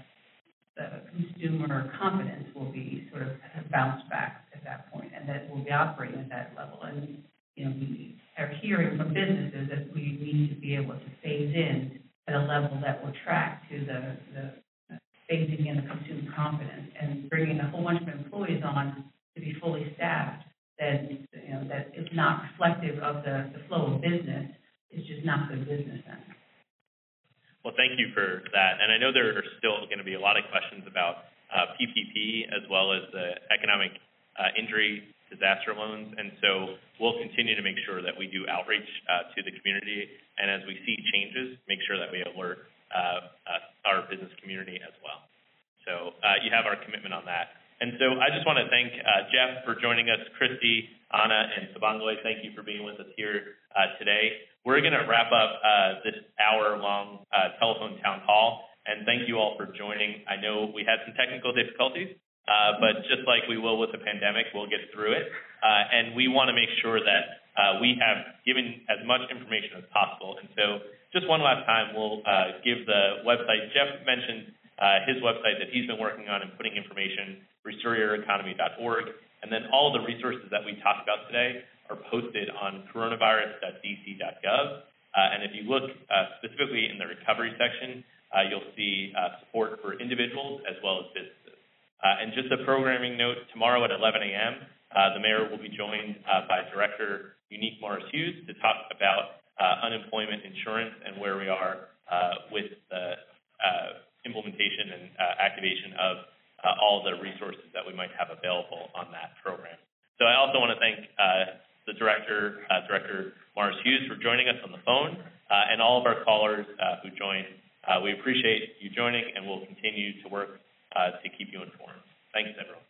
the consumer confidence will be sort of bounced back at that point, and that we'll be operating at that level. And, you know, we are hearing from businesses that we need to be able to phase in at a level that will track to the, the phasing in the consumer confidence and bringing a whole bunch of employees on to be fully staffed that, you know, that is not reflective of the, the flow of business, is just not good business then. Well, thank you for that. And I know there are still going to be a lot of questions about uh, PPP as well as the economic uh, injury disaster loans. And so we'll continue to make sure that we do outreach uh, to the community. And as we see changes, make sure that we alert uh, uh, our business community as well. So uh, you have our commitment on that. And so I just want to thank uh, Jeff for joining us, Kristi, Anna, and Sybongile. Thank you for being with us here uh, today. We're going to wrap up this hour-long uh, telephone town hall, and thank you all for joining. I know we had some technical difficulties, uh, but just like we will with the pandemic, we'll get through it. Uh, and we want to make sure that uh, we have given as much information as possible. And so just one last time, we'll uh, give the website. Jeff mentioned uh, his website that he's been working on and putting information, restoreyoureconomy.org. And then all the resources that we talked about today are posted on coronavirus.dc.gov. And if you look specifically in the recovery section, you'll see support for individuals as well as businesses. Uh, and just a programming note, tomorrow at 11 a.m., uh, the mayor will be joined uh, by Director Unique Morris Hughes to talk about uh, unemployment insurance and where we are uh, with the uh, implementation and activation of all the resources that we might have available on that program. So I also want to thank the director, Director Morris Hughes, for joining us on the phone, and all of our callers who joined. We appreciate you joining, and we'll continue to work Uh, to keep you informed. Thanks, everyone.